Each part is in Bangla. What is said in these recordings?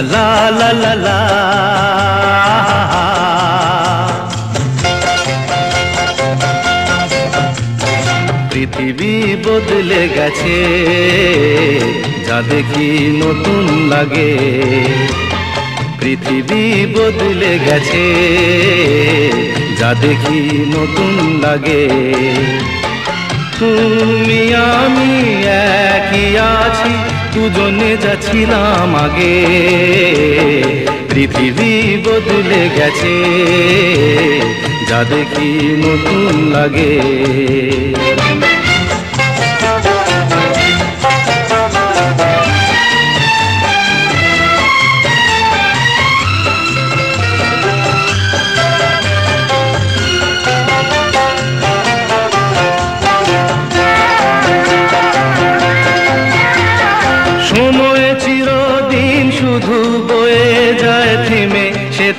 লা লা লা লা। পৃথিবী বদলে গেছে, যা দেখি নতুন লাগে। পৃথিবী বদলে গেছে, যা দেখি নতুন লাগে। তুমি আমি একই আছি দুজনে যাচ্ছিলাম আগে। পৃথিবী বদলে গেছে যা দেখি নতুন লাগে।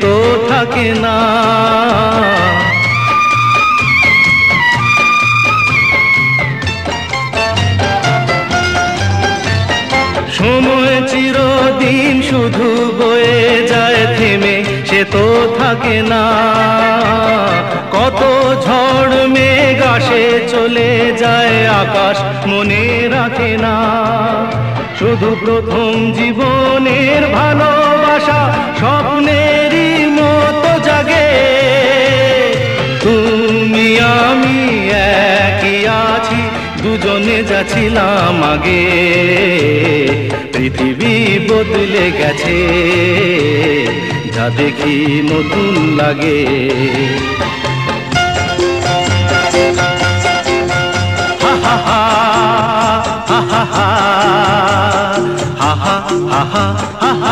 তো থাকে না। সময় চিরদিন শুধু বয়ে যায় থেমে, সে তো থাকে না। কত ঝড় মেঘ চলে যায় আকাশ, মনে রাখে না। শুধু প্রথম জীবনের ভালোবাসা স্বপ্নেরই আমি একই আছি দুজনে যাচ্ছিলাম আগে পৃথিবী বদলে গেছে যা দেখি নতুন লাগে হা হা হা হা হা হা হা হা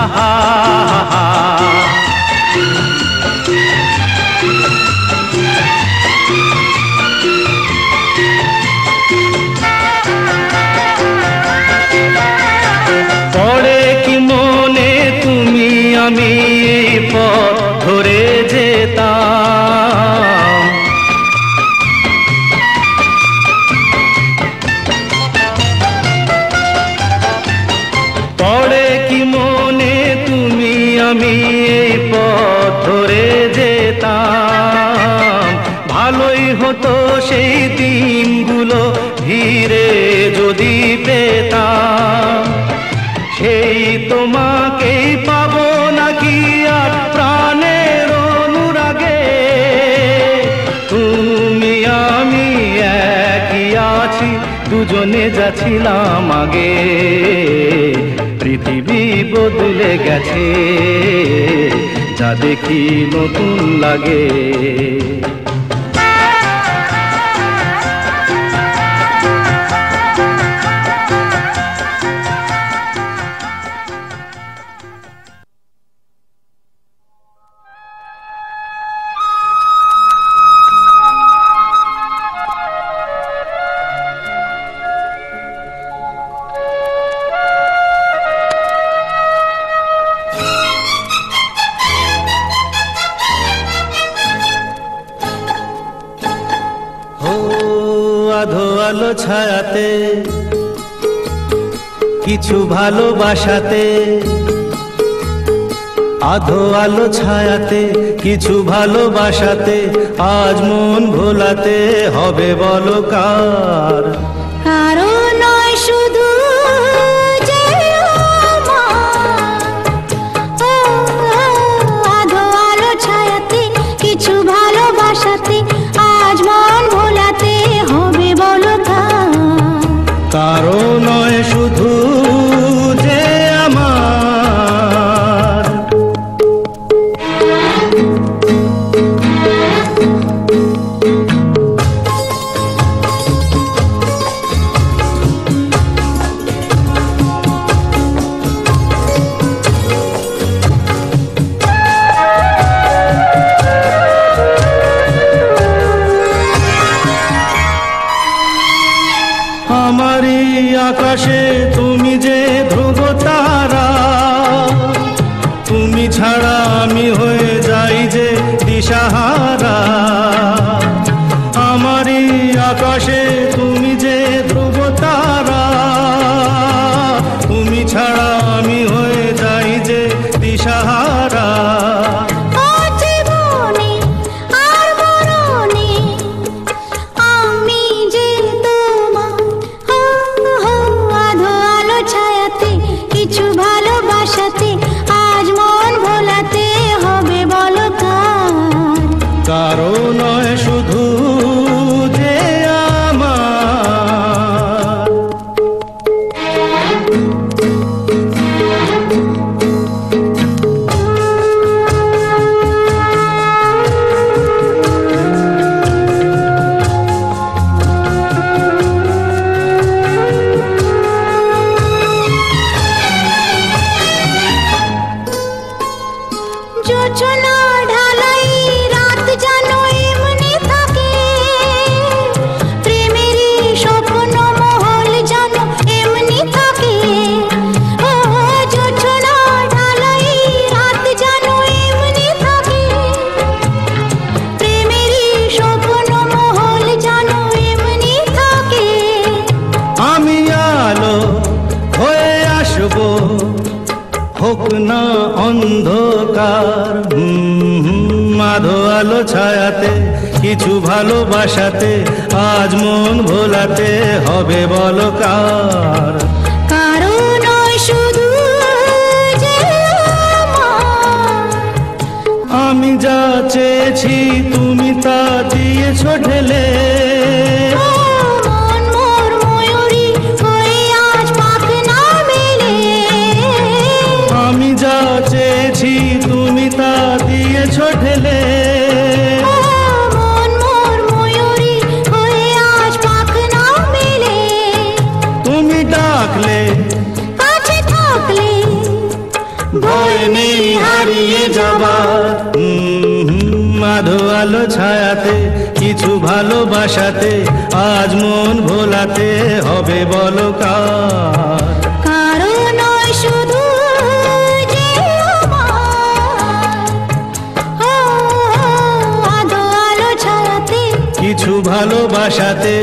যাচ্ছিলাম আগে। পৃথিবী বদলে গেছে যা দেখি নতুন লাগে। ভালোবাসাতে আধো আলো ছায়াতে কিছু ভালোবাসাতে আজ মন ভোলাতে হবে বলো তুমি যে ধ্রুব তারা তুমি ছাড়া আমি হয়ে যাই যে দিশাহারা। আধো আলো ছায়াতে কিছু ভালোবাসাতে আজ মন ভোলাতে হবে বলো কার কারণ আমি যা চেয়েছি তুমি তা দিয়েছ ঢেলে। আধো আলো ছায়াতে কিছু ভালোবাসাতে আজ মন ভোলাতে হবে বলো কিছু ভালোবাসাতে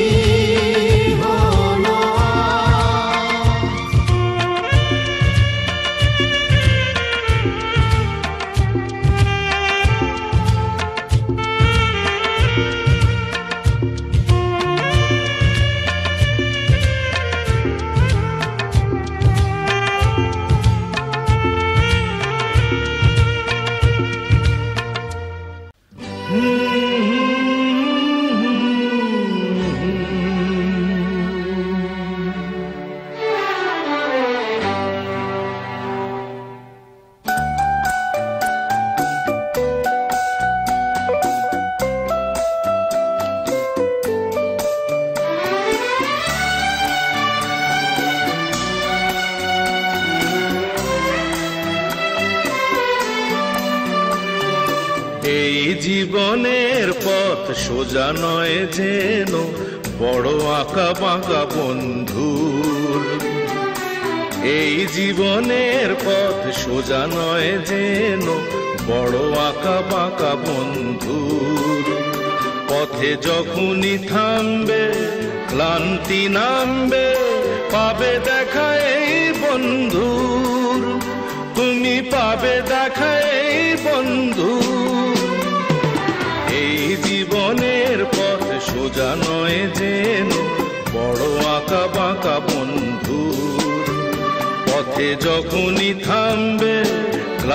You.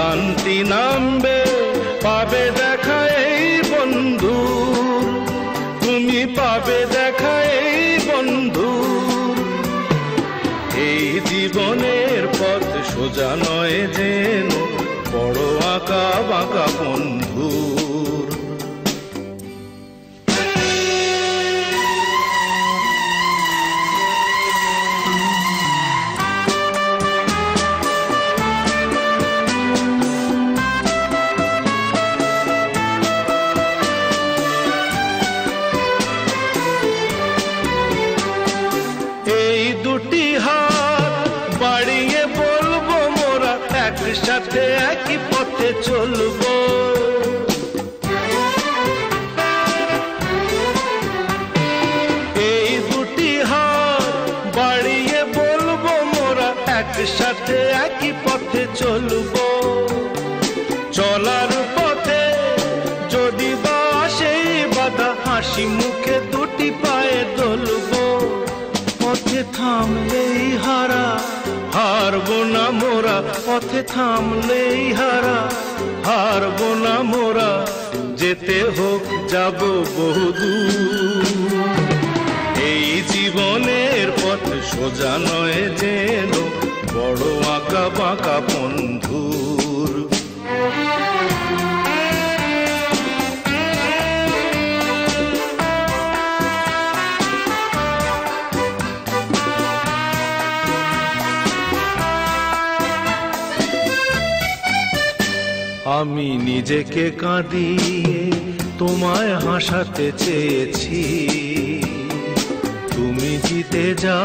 শান্তি নামবে, পাবে দেখা এই বন্ধু। তুমি পাবে দেখা এই বন্ধু। এই জীবনের পথ সোজানো থামলেই হারা, হারব না মোরা, পথে থামলেই হারা, হারব না মোরা, যেতে হোক, যাব বহুদূর। এই জীবনের পথ সোজা নয় যেন, বড় আঁকা বাঁকা বন্ধু। আমি নিজেকে কাঁদিয়ে তোমায় হাসাতে চেয়েছি। তুমি জিতে যা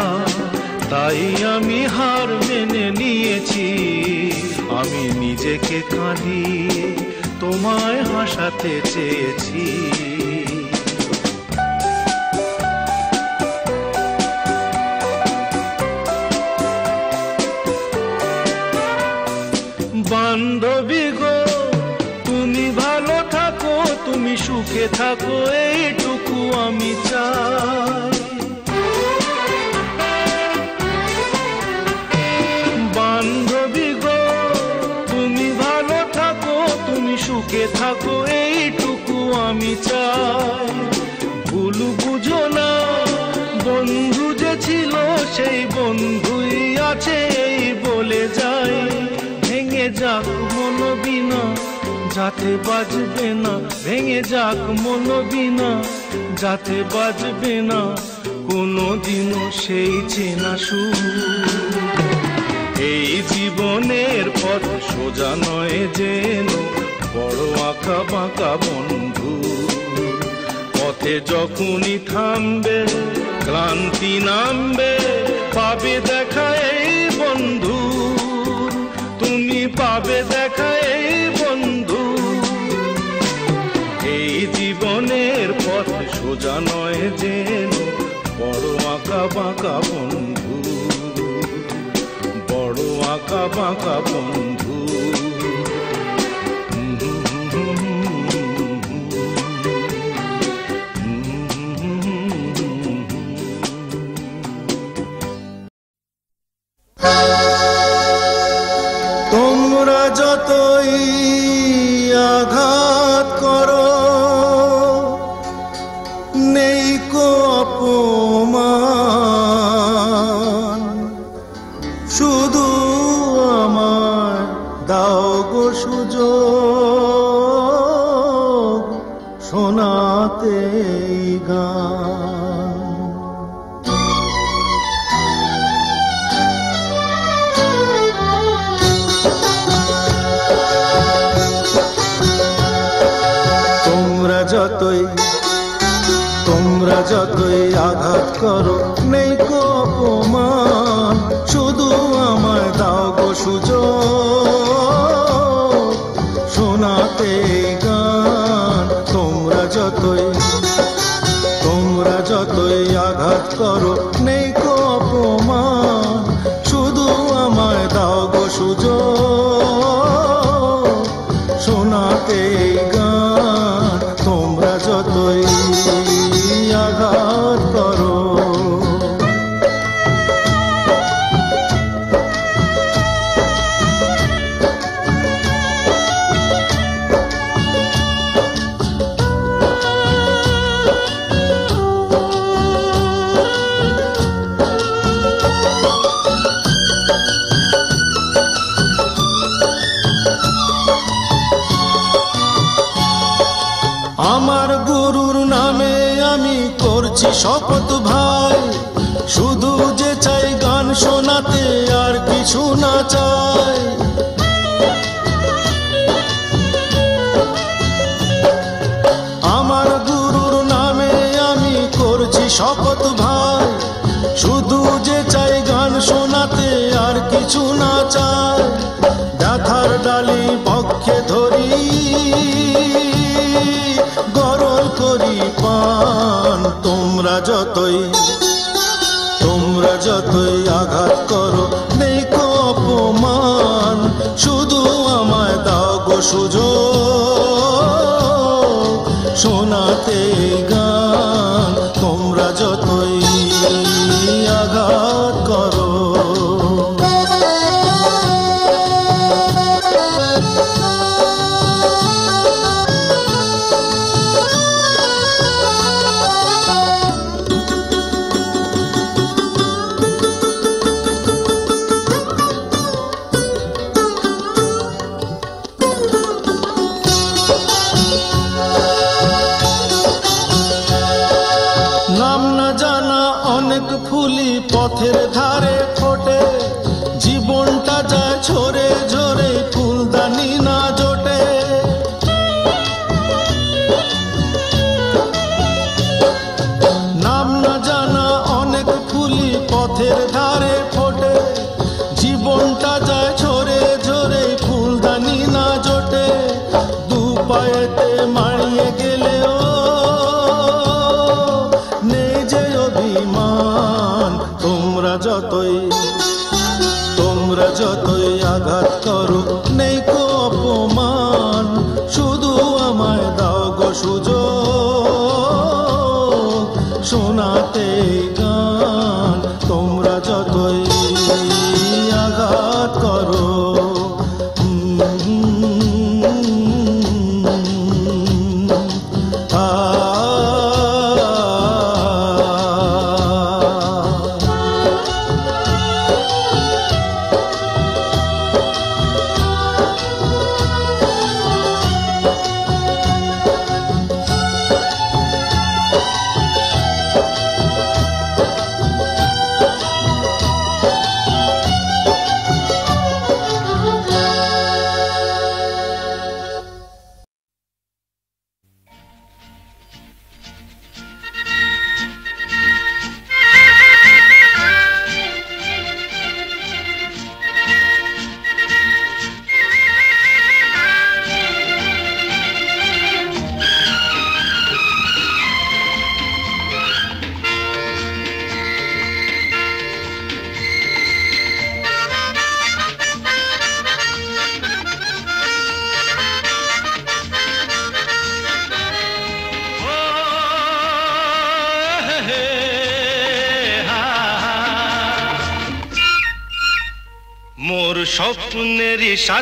তাই আমি হার মেনে নিয়েছি। আমি নিজেকে কাঁদিয়ে তোমায় হাসাতে চেয়েছি। সুখে থাকো, এইটুকু আমি চাই। বান্ধবী গো, তুমি ভালো থাকো, তুমি সুখে থাকো, এইটুকু আমি চাই। ভুল বুঝো না, বন্ধু যে ছিল, সেই বন্ধুই আছে, এই বলে যাই। ভেঙে যাক যাতে বাজবে না, ভেঙে যাক মনোবিনা। যাতে বাজবে না, কোনোদিনও সেই চেনা সুর। এই জীবনের পথ সোজা নয় যেন, বড় আঁকা বাঁকা বন্ধু। পথে যখনই থামবে, ক্লান্তি নামবে, পাবে দেখা এই বন্ধু। তুমি পাবে দেখা সোজা নয় যেন বড় আঁকা বাঁকা বন্ধু বড় আঁকা বাঁকা বন্ধু।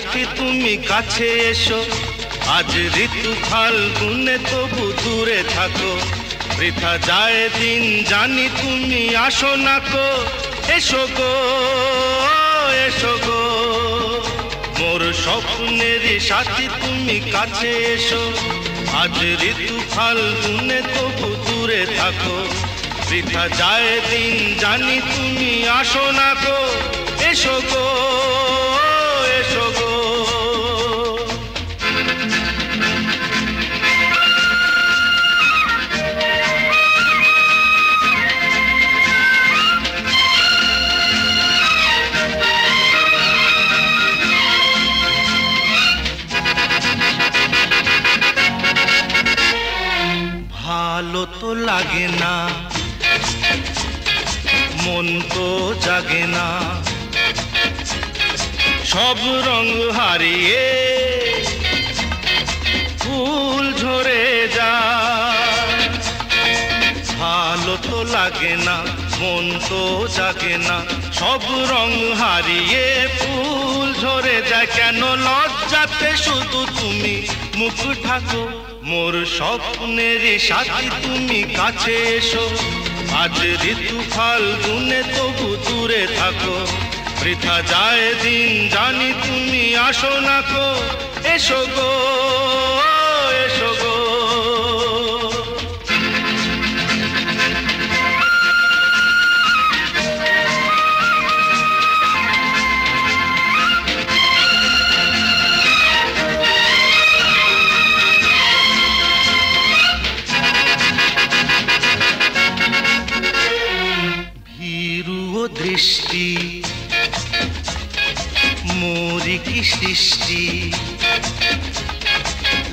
সাথী তুমি কাছে এসো। আজ ঋতু ফাল্গুনে তবু দূরে থাকো। বৃথা যায় দিন, জানি তুমি আসো না কো। এসো গো এসো গো। মোর স্বপ্নেরই সাথী তুমি কাছে এসো। আজ ঋতু ফাল্গুনে তবু দূরে থাকো। বৃথা যায় দিন, জানি তুমি আসো না গো এসো গো। লাগে না। মন তো জাগে না। সব রং হারিয়ে ফুল ঝরে যায়। ভালো তো লাগে না, মন তো জাগে না। সব রং হারিয়ে ফুল ঝরে যায়। কেন লজ্জাতে শুধু তুমি? মুখ ঢাকো মোর স্বপ্নের সাথী তুমি কাছে এসো। আজ ঋতু ফাল্গুনে তবু দূরে থাকো। বৃথা যায় দিন, জানি তুমি আসো না কো। এসো গো।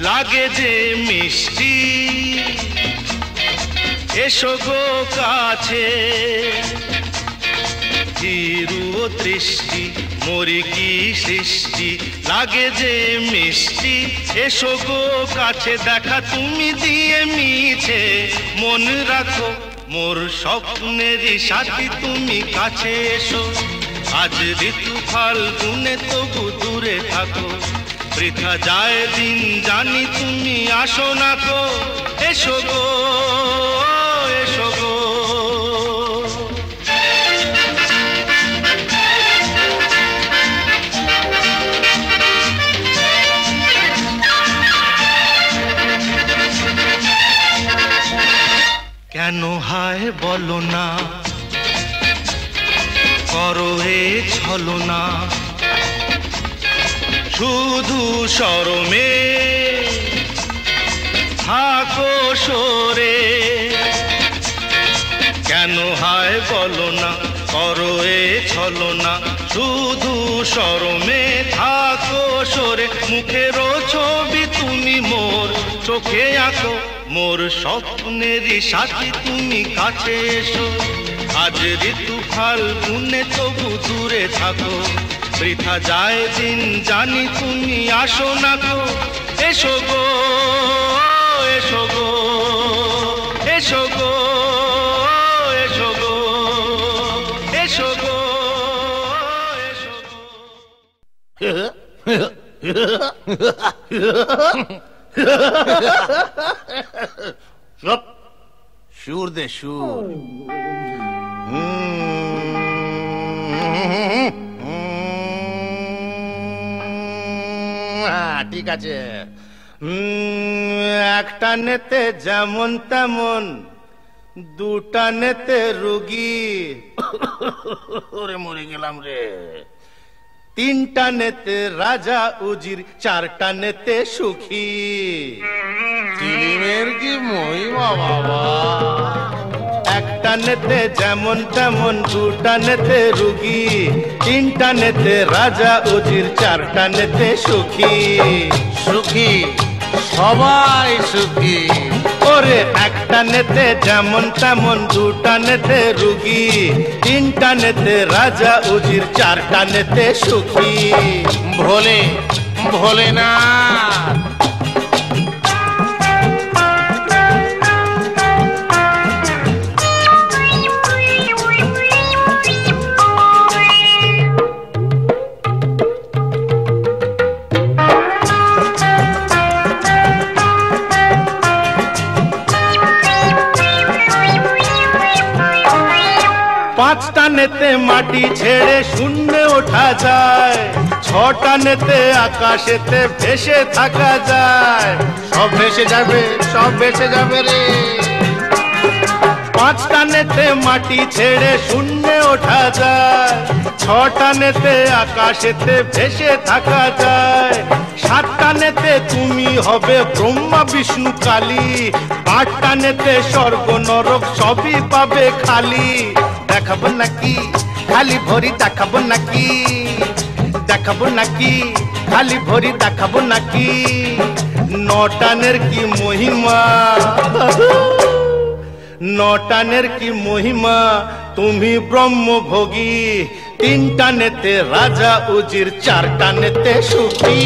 লাগে যে মিষ্টি। এসো গো কাছে। ও দৃষ্টি মরি কি সৃষ্টি? লাগে যে মিষ্টি। এসো গো কাছে, দেখা তুমি দিয়ে মিছে। মন রাখো মোর স্বপ্নেরই সাথী, তুমি কাছে এসো। আজ ঋতু ফাল্গুনে তবু দূরে থাকো। বৃথা যায় দিন, জানি তুমি আসো না তো এসো গো এসো গো। কেন হায় বলো না, করো এ ছলো না শুধু সরমে থাকো সরে কেন হায় বলো না, করো এ ছলো না শুধু সরমে থাকো সরে মুখেরও ছবি তুমি মোর। চোখে আঁকো মোর স্বপ্নেরই সাথী তুমি কাছে এসো। আজ ঋতু ফাল্গুনে তবু দূরে থাকো। বৃথা যায় দিন জানি তুমি আসো না গো। এসো গো এসো গো এসো গো এসো গো এসো গো এসো গো। সুর দে সুর। হ্যাঁ, ঠিক আছে। একটা নেতে যেমন তেমন দুটা নেতে রুগী। ওরে মরে গেলাম রে। তিনটা নেতে রাজা উজির চারটা নেতে সুখী। কি মহিমা বাবা? একটা নেতে যেমন তেমন দুটা নেতে রুগী তিনটা নেতে রাজা উজির চারটা নেতে সুখী। সুখী সবাই সুখী। ওরে একটা নেতে যেমন তেমন দুটা নেতে রুগী তিনটা নেতে রাজা উজির চারটা নেতে সুখী। ভোলে ভোলে না পাঁচটা নেতে মাটি ছেড়ে শূন্যে ওঠা যায়। ছটা নেতে আকাশেতে ভেসে থাকা যায়। সব ভেসে যাবে, সব ভেসে যাবে রে। পাঁচটা নেতে মাটি ছেড়ে শূন্যে ওঠা যায়। ছটা নেতে আকাশেতে ভেসে থাকা যায়। সাতটা নেতে তুমি হবে ব্রহ্মা, বিষ্ণু, কালী। আটটা নেতে স্বর্গ, নরক সবই পাবে খালি। দেখাবো নাকি? খালি ভরি দেখাবো নাকি? দেখাবো নাকি? খালি ভরি দেখাবো নাকি? নটানের কি মহিমা? নটানের কি মহিমা? তুমি তিনটা নেতে রাজা উজির, চারটা নেতে সুখী।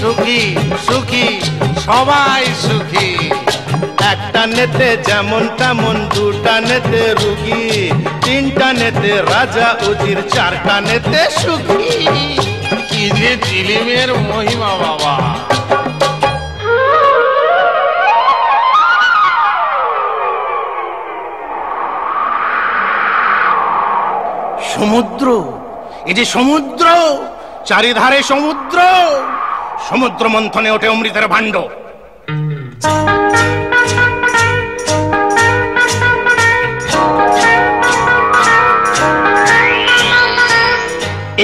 সুখী সুখী, সবাই সুখী। একটা নেতে যেমন তেমন দুটা নেতে রুগী, তিনটা নেতে রাজা উজির, চারটা নেতে সুখী। কি যে চিলিমের মহিমা বাবা। সমুদ্র এ যে সমুদ্র, চারিধারে সমুদ্র সমুদ্র মন্থনে ওঠে অমৃতের ভাণ্ড।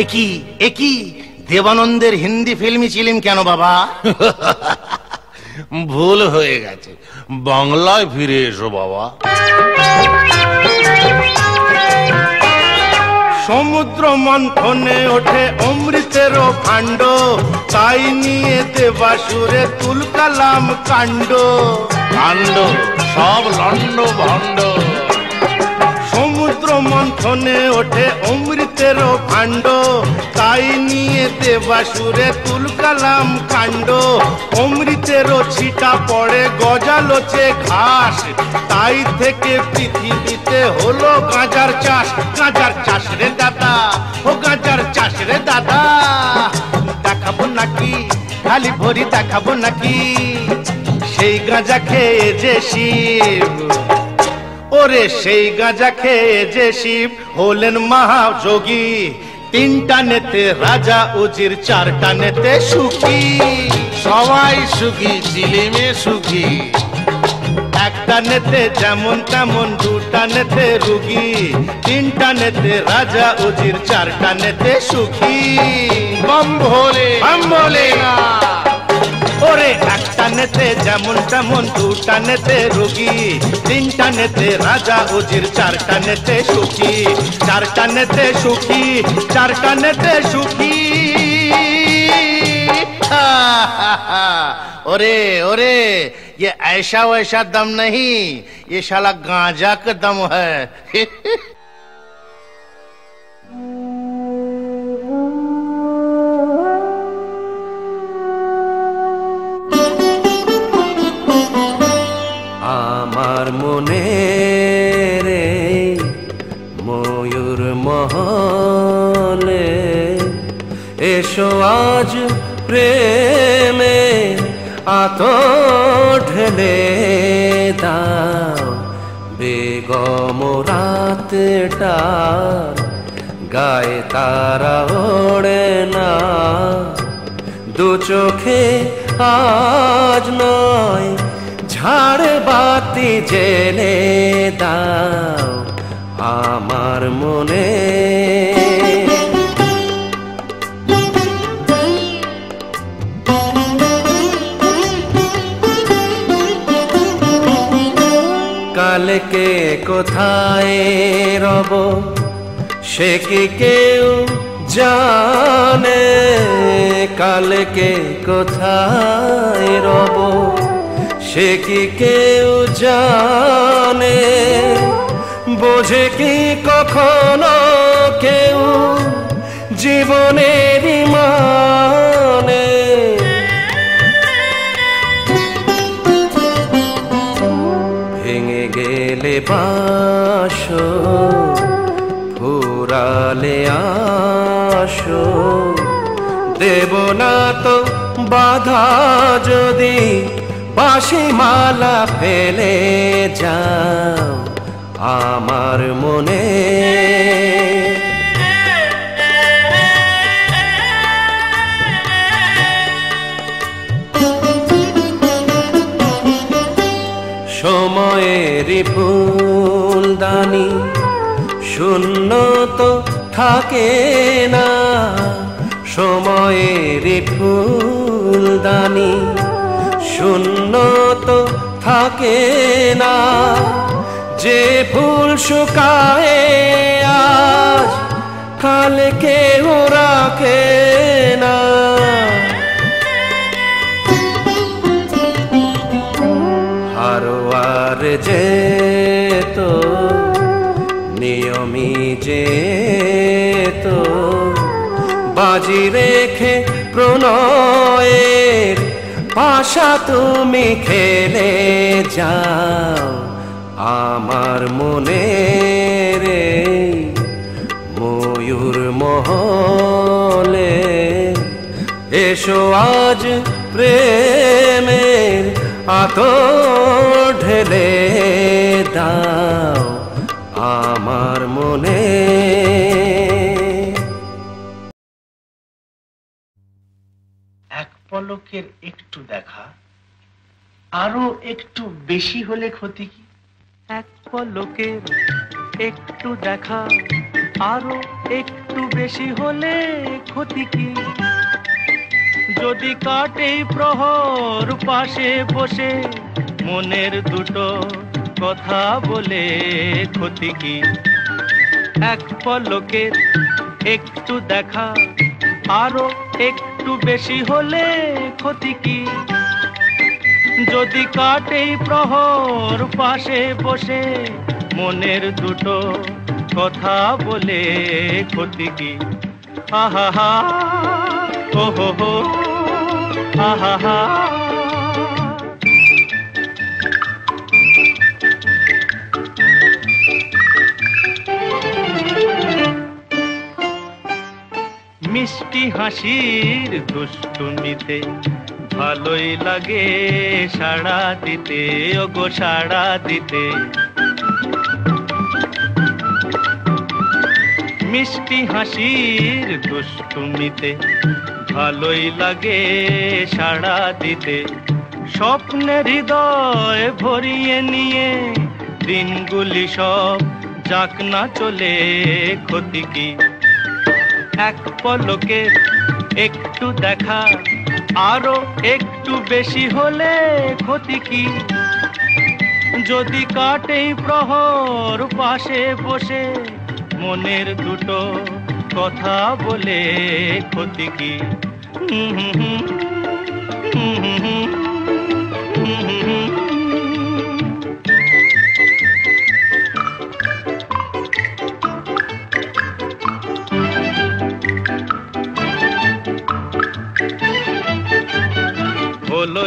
একই একই। দেবানন্দের হিন্দি ফিল্মই ছিলেন কেন বাবা? ভুল হয়ে গেছে। বাংলায় ফিরে এসো বাবা। সমুদ্র মন্থনে ওঠে অমৃতের ভাণ্ড। তাই নিয়ে দেবাসুরে তুলকালাম কাণ্ড। কাণ্ড সব লন্ড ভণ্ড। মন্থনে ওঠে অমৃতের ভাণ্ড। তাই নিয়ে দেবাসুরে তুলকালাম কাণ্ড। অমৃতের ছিটা পড়ে গজালোচে ঘাস। তাই থেকে পৃথিবীতে হলো গাঁজার চাষ। গাঁজার চাষ রে দাদা, ও গাঁজার চাষ রে দাদা। দেখাবো নাকি, খালি ভরি দেখাবো নাকি? সেই গাঁজা খেয়ে যে শিব। ওরে সেই গাঁজা খেয়ে যে শিব হলেন মহাযোগী। তিনটা নেতে রাজা উজির, চারটা নেতে সুখী। সবাই সুখী চিলিমে সুখী। একটা নেতে যেমন তেমন, দুটা নেতে রুগী। তিনটা নেতে রাজা উজির, চারটা নেতে সুখী। বম ভোলে বাম বলে না। ওরে একটা নেতে যেমন তেমন দুটা নেতে রোগী তিনটা নেতে রাজা উজির চারটা নেতে সুখী চারটা নেতে সুখী চারটা নেতে সুখী ओरे ओरे ये ऐसा वैसा दम नहीं ये साला गांजा का दम है আমার মনে রে, ময়ূর মহলে এসো আজ প্রেমে আত ঢেলে দাও। বেগম রাতটা গায়ে তারা ওড়ে না। দু চোখে আজ নয় ঝাড় বাতি জেলে দাও আমার মনে। কালকে কোথায় রব, সে কি কেউ জানে? কালকে কোথায় রব? সে কি কেউ জানে? বোঝে কি কখনো কেউ জীবনের মানে ভেঙে গেলে বাসো ফুরালে আসো। দেব না তো বাধা যদি বাসি মালা ফেলে যাও আমার মনে। সময়েরই ফুলদানি শূন্য তো থাকে না। সময়েরই ফুলদানি শূন্য তো থাকে না। যে ফুল শুকায় আজ কালকে রাখে না। হারোয়ার যে তো নিয়মি যে তো, বাজি রেখে প্রণয়ের পাশা তুমি খেলে যাও আমার মনে রে, ময়ূর মহলে। এসো আজ প্রেমের আত ঢেলে দাও আমার মনে পলকের একটু দেখা, আরও একটু বেশি হলে ক্ষতি কি? এক পলকের একটু দেখা, আরও একটু বেশি হলে ক্ষতি কি? যদি কাটে প্রহর পাশে বসে, মনের দুটো কথা বলে ক্ষতি কি? এক পলকের একটু দেখা আরও একটু বেশি হলে ক্ষতি কি? যদি কাটে প্রহর পাশে বসে, মনের দুটো কথা বলে ক্ষতি কি? আহা হা ও হো হো, আহা হা। হাসির দুষ্টুমিতে ভালোই লাগে সাড়া দিতে, ওগো সাড়া দিতে। মিষ্টি হাসির দুষ্টুমিতে ভালোই লাগে সাড়া দিতে। স্বপ্নের হৃদয় ভরিয়ে নিয়ে দিনগুলি সব যাক না চলে ক্ষতি কি। এক পলকের একটু দেখা আরও একটু বেশি হলে ক্ষতি কি যদি কাটে প্রহর পাশে বসে মনের দুটো কথা বলে ক্ষতি কি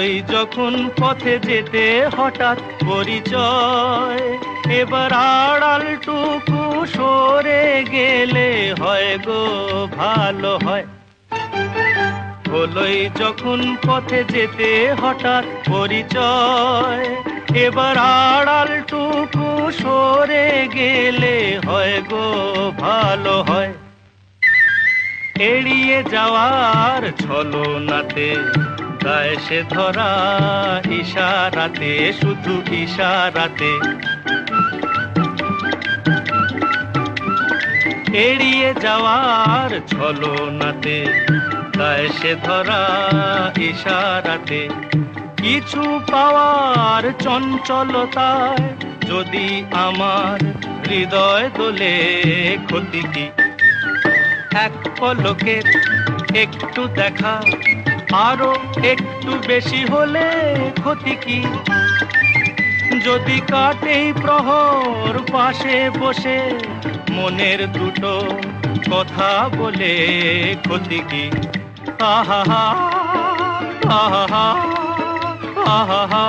হলোই যখন পথে যেতে হঠাৎ পরিচয়। এবার আড়ালটুকু সরে গেলে হয় গো, ভালো হয়। হলোই যখন পথে যেতে হঠাৎ পরিচয়। এবার আড়ালটুকু সরে গেলে হয় গো, ভালো হয়। এড়িয়ে যাওয়ার ছলনাতে গায়ে সে ধরা ইশারাতে, শুধু ইশারাতে। এড়িয়ে যাওয়ার ছলনাতে গায়ে সে ধরা ইশারাতে। কিছু পাওয়ার চঞ্চলতায় যদি আমার হৃদয় দোলে ক্ষতি কি এক পলকের একটু দেখা আরও একটু বেশি হলে ক্ষতি কি? যদি কাটেই প্রহর পাশে বসে, মনের দুটো কথা বলে ক্ষতি কি? আহা আহা আহা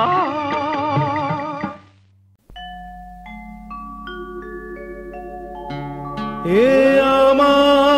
এ আমার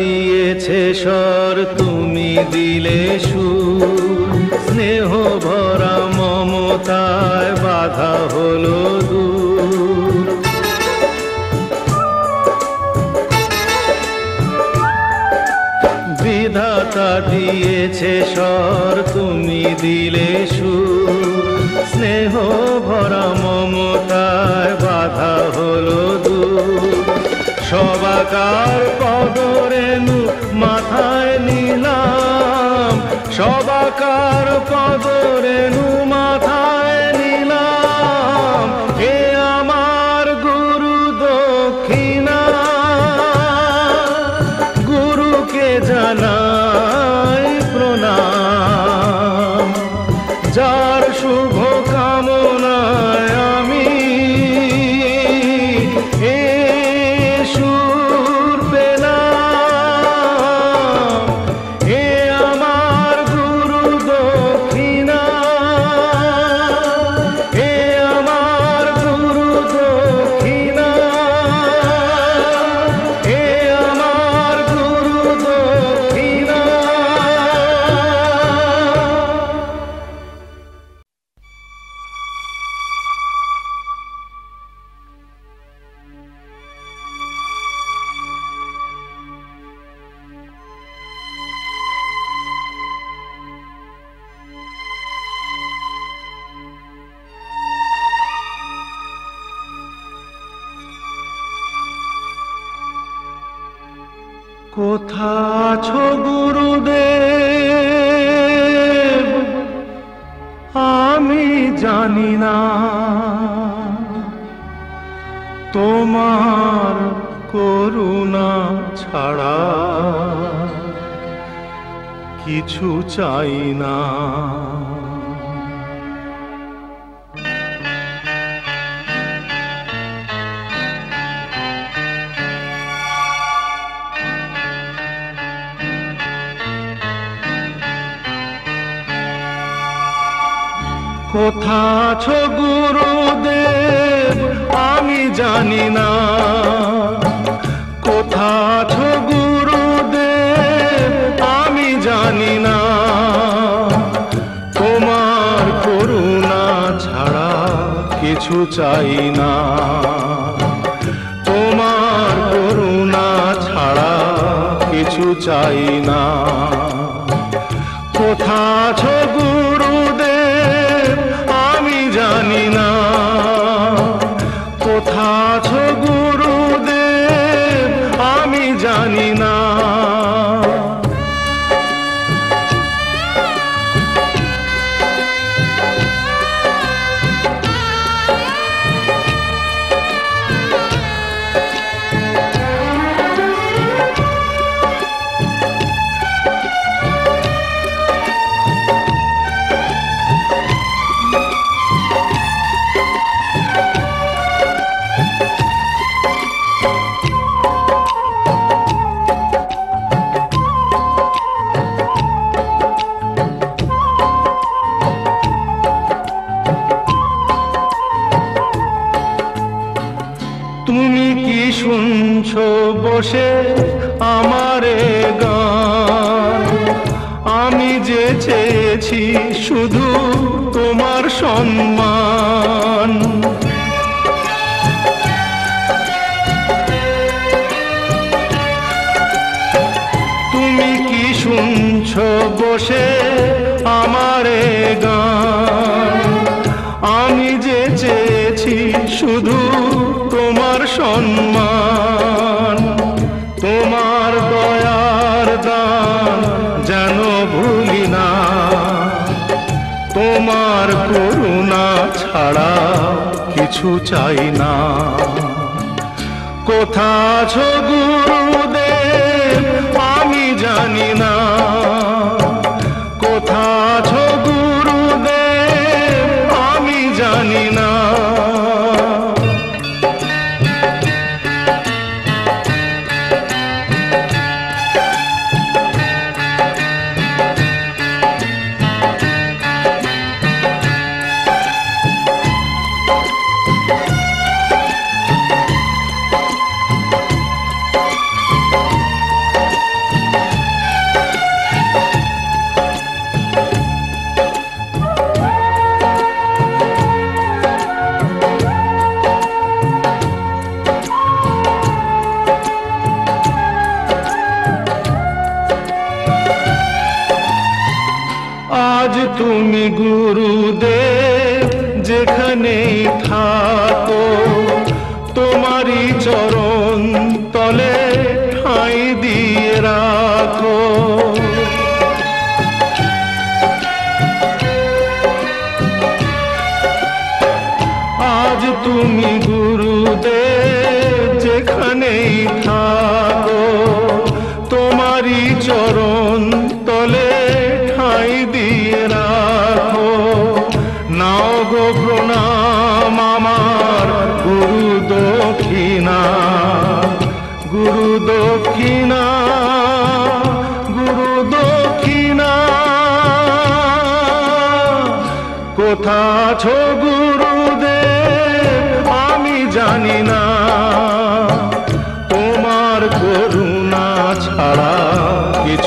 দিয়েছে স্বর, তুমি দিলে সুর। স্নেহ ভরা মমতায় বাধা হলো বিধাতা দিয়েছে স্বর, তুমি দিলে সুর। স্নেহ ভরা মমতায় বাধা হলো দূর। সবাকার পদরেনু মাথায় নিলাম। সবাকার পদরেনু মাথায় কোথা আছো গুরুদেব আমি জানি না। তোমার করুণা ছাড়া কিছু চাই না। কোথা আছো গুরুদেব, আমি জানি না। কোথা আছো গুরুদেব, আমি জানি না। তোমার করুণা ছাড়া কিছু চাই না। তোমার করুণা ছাড়া কিছু চাই না। কোথা আছো গুরুদেব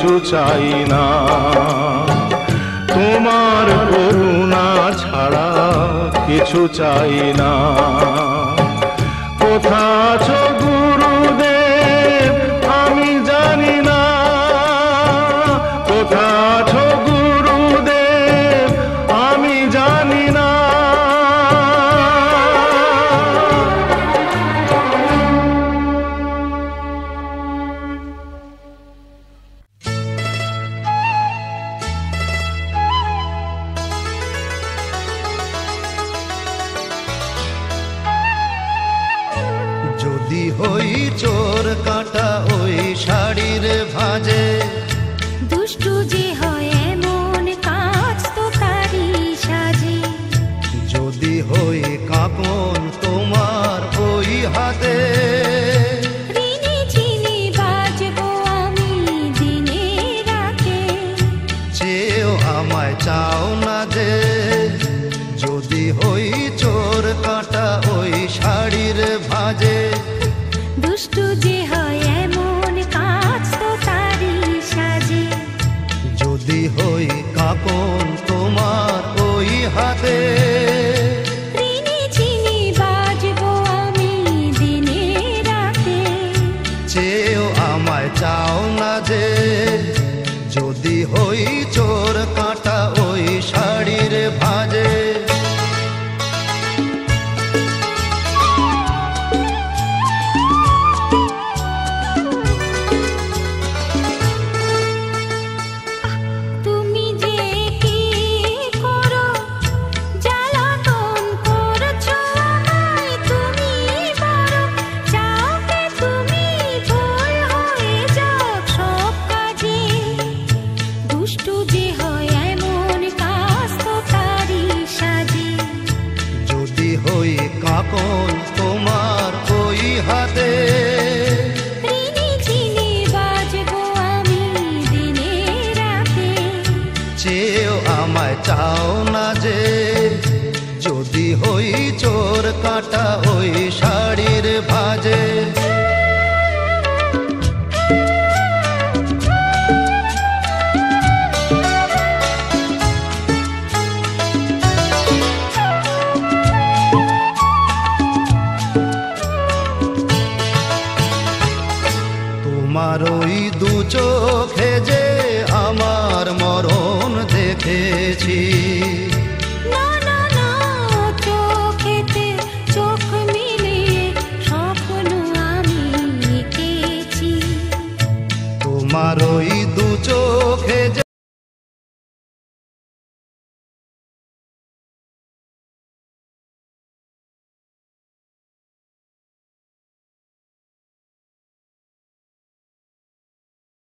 কিছু চাই না। তোমার করুণা ছাড়া কিছু চাই না। কোথা চোখ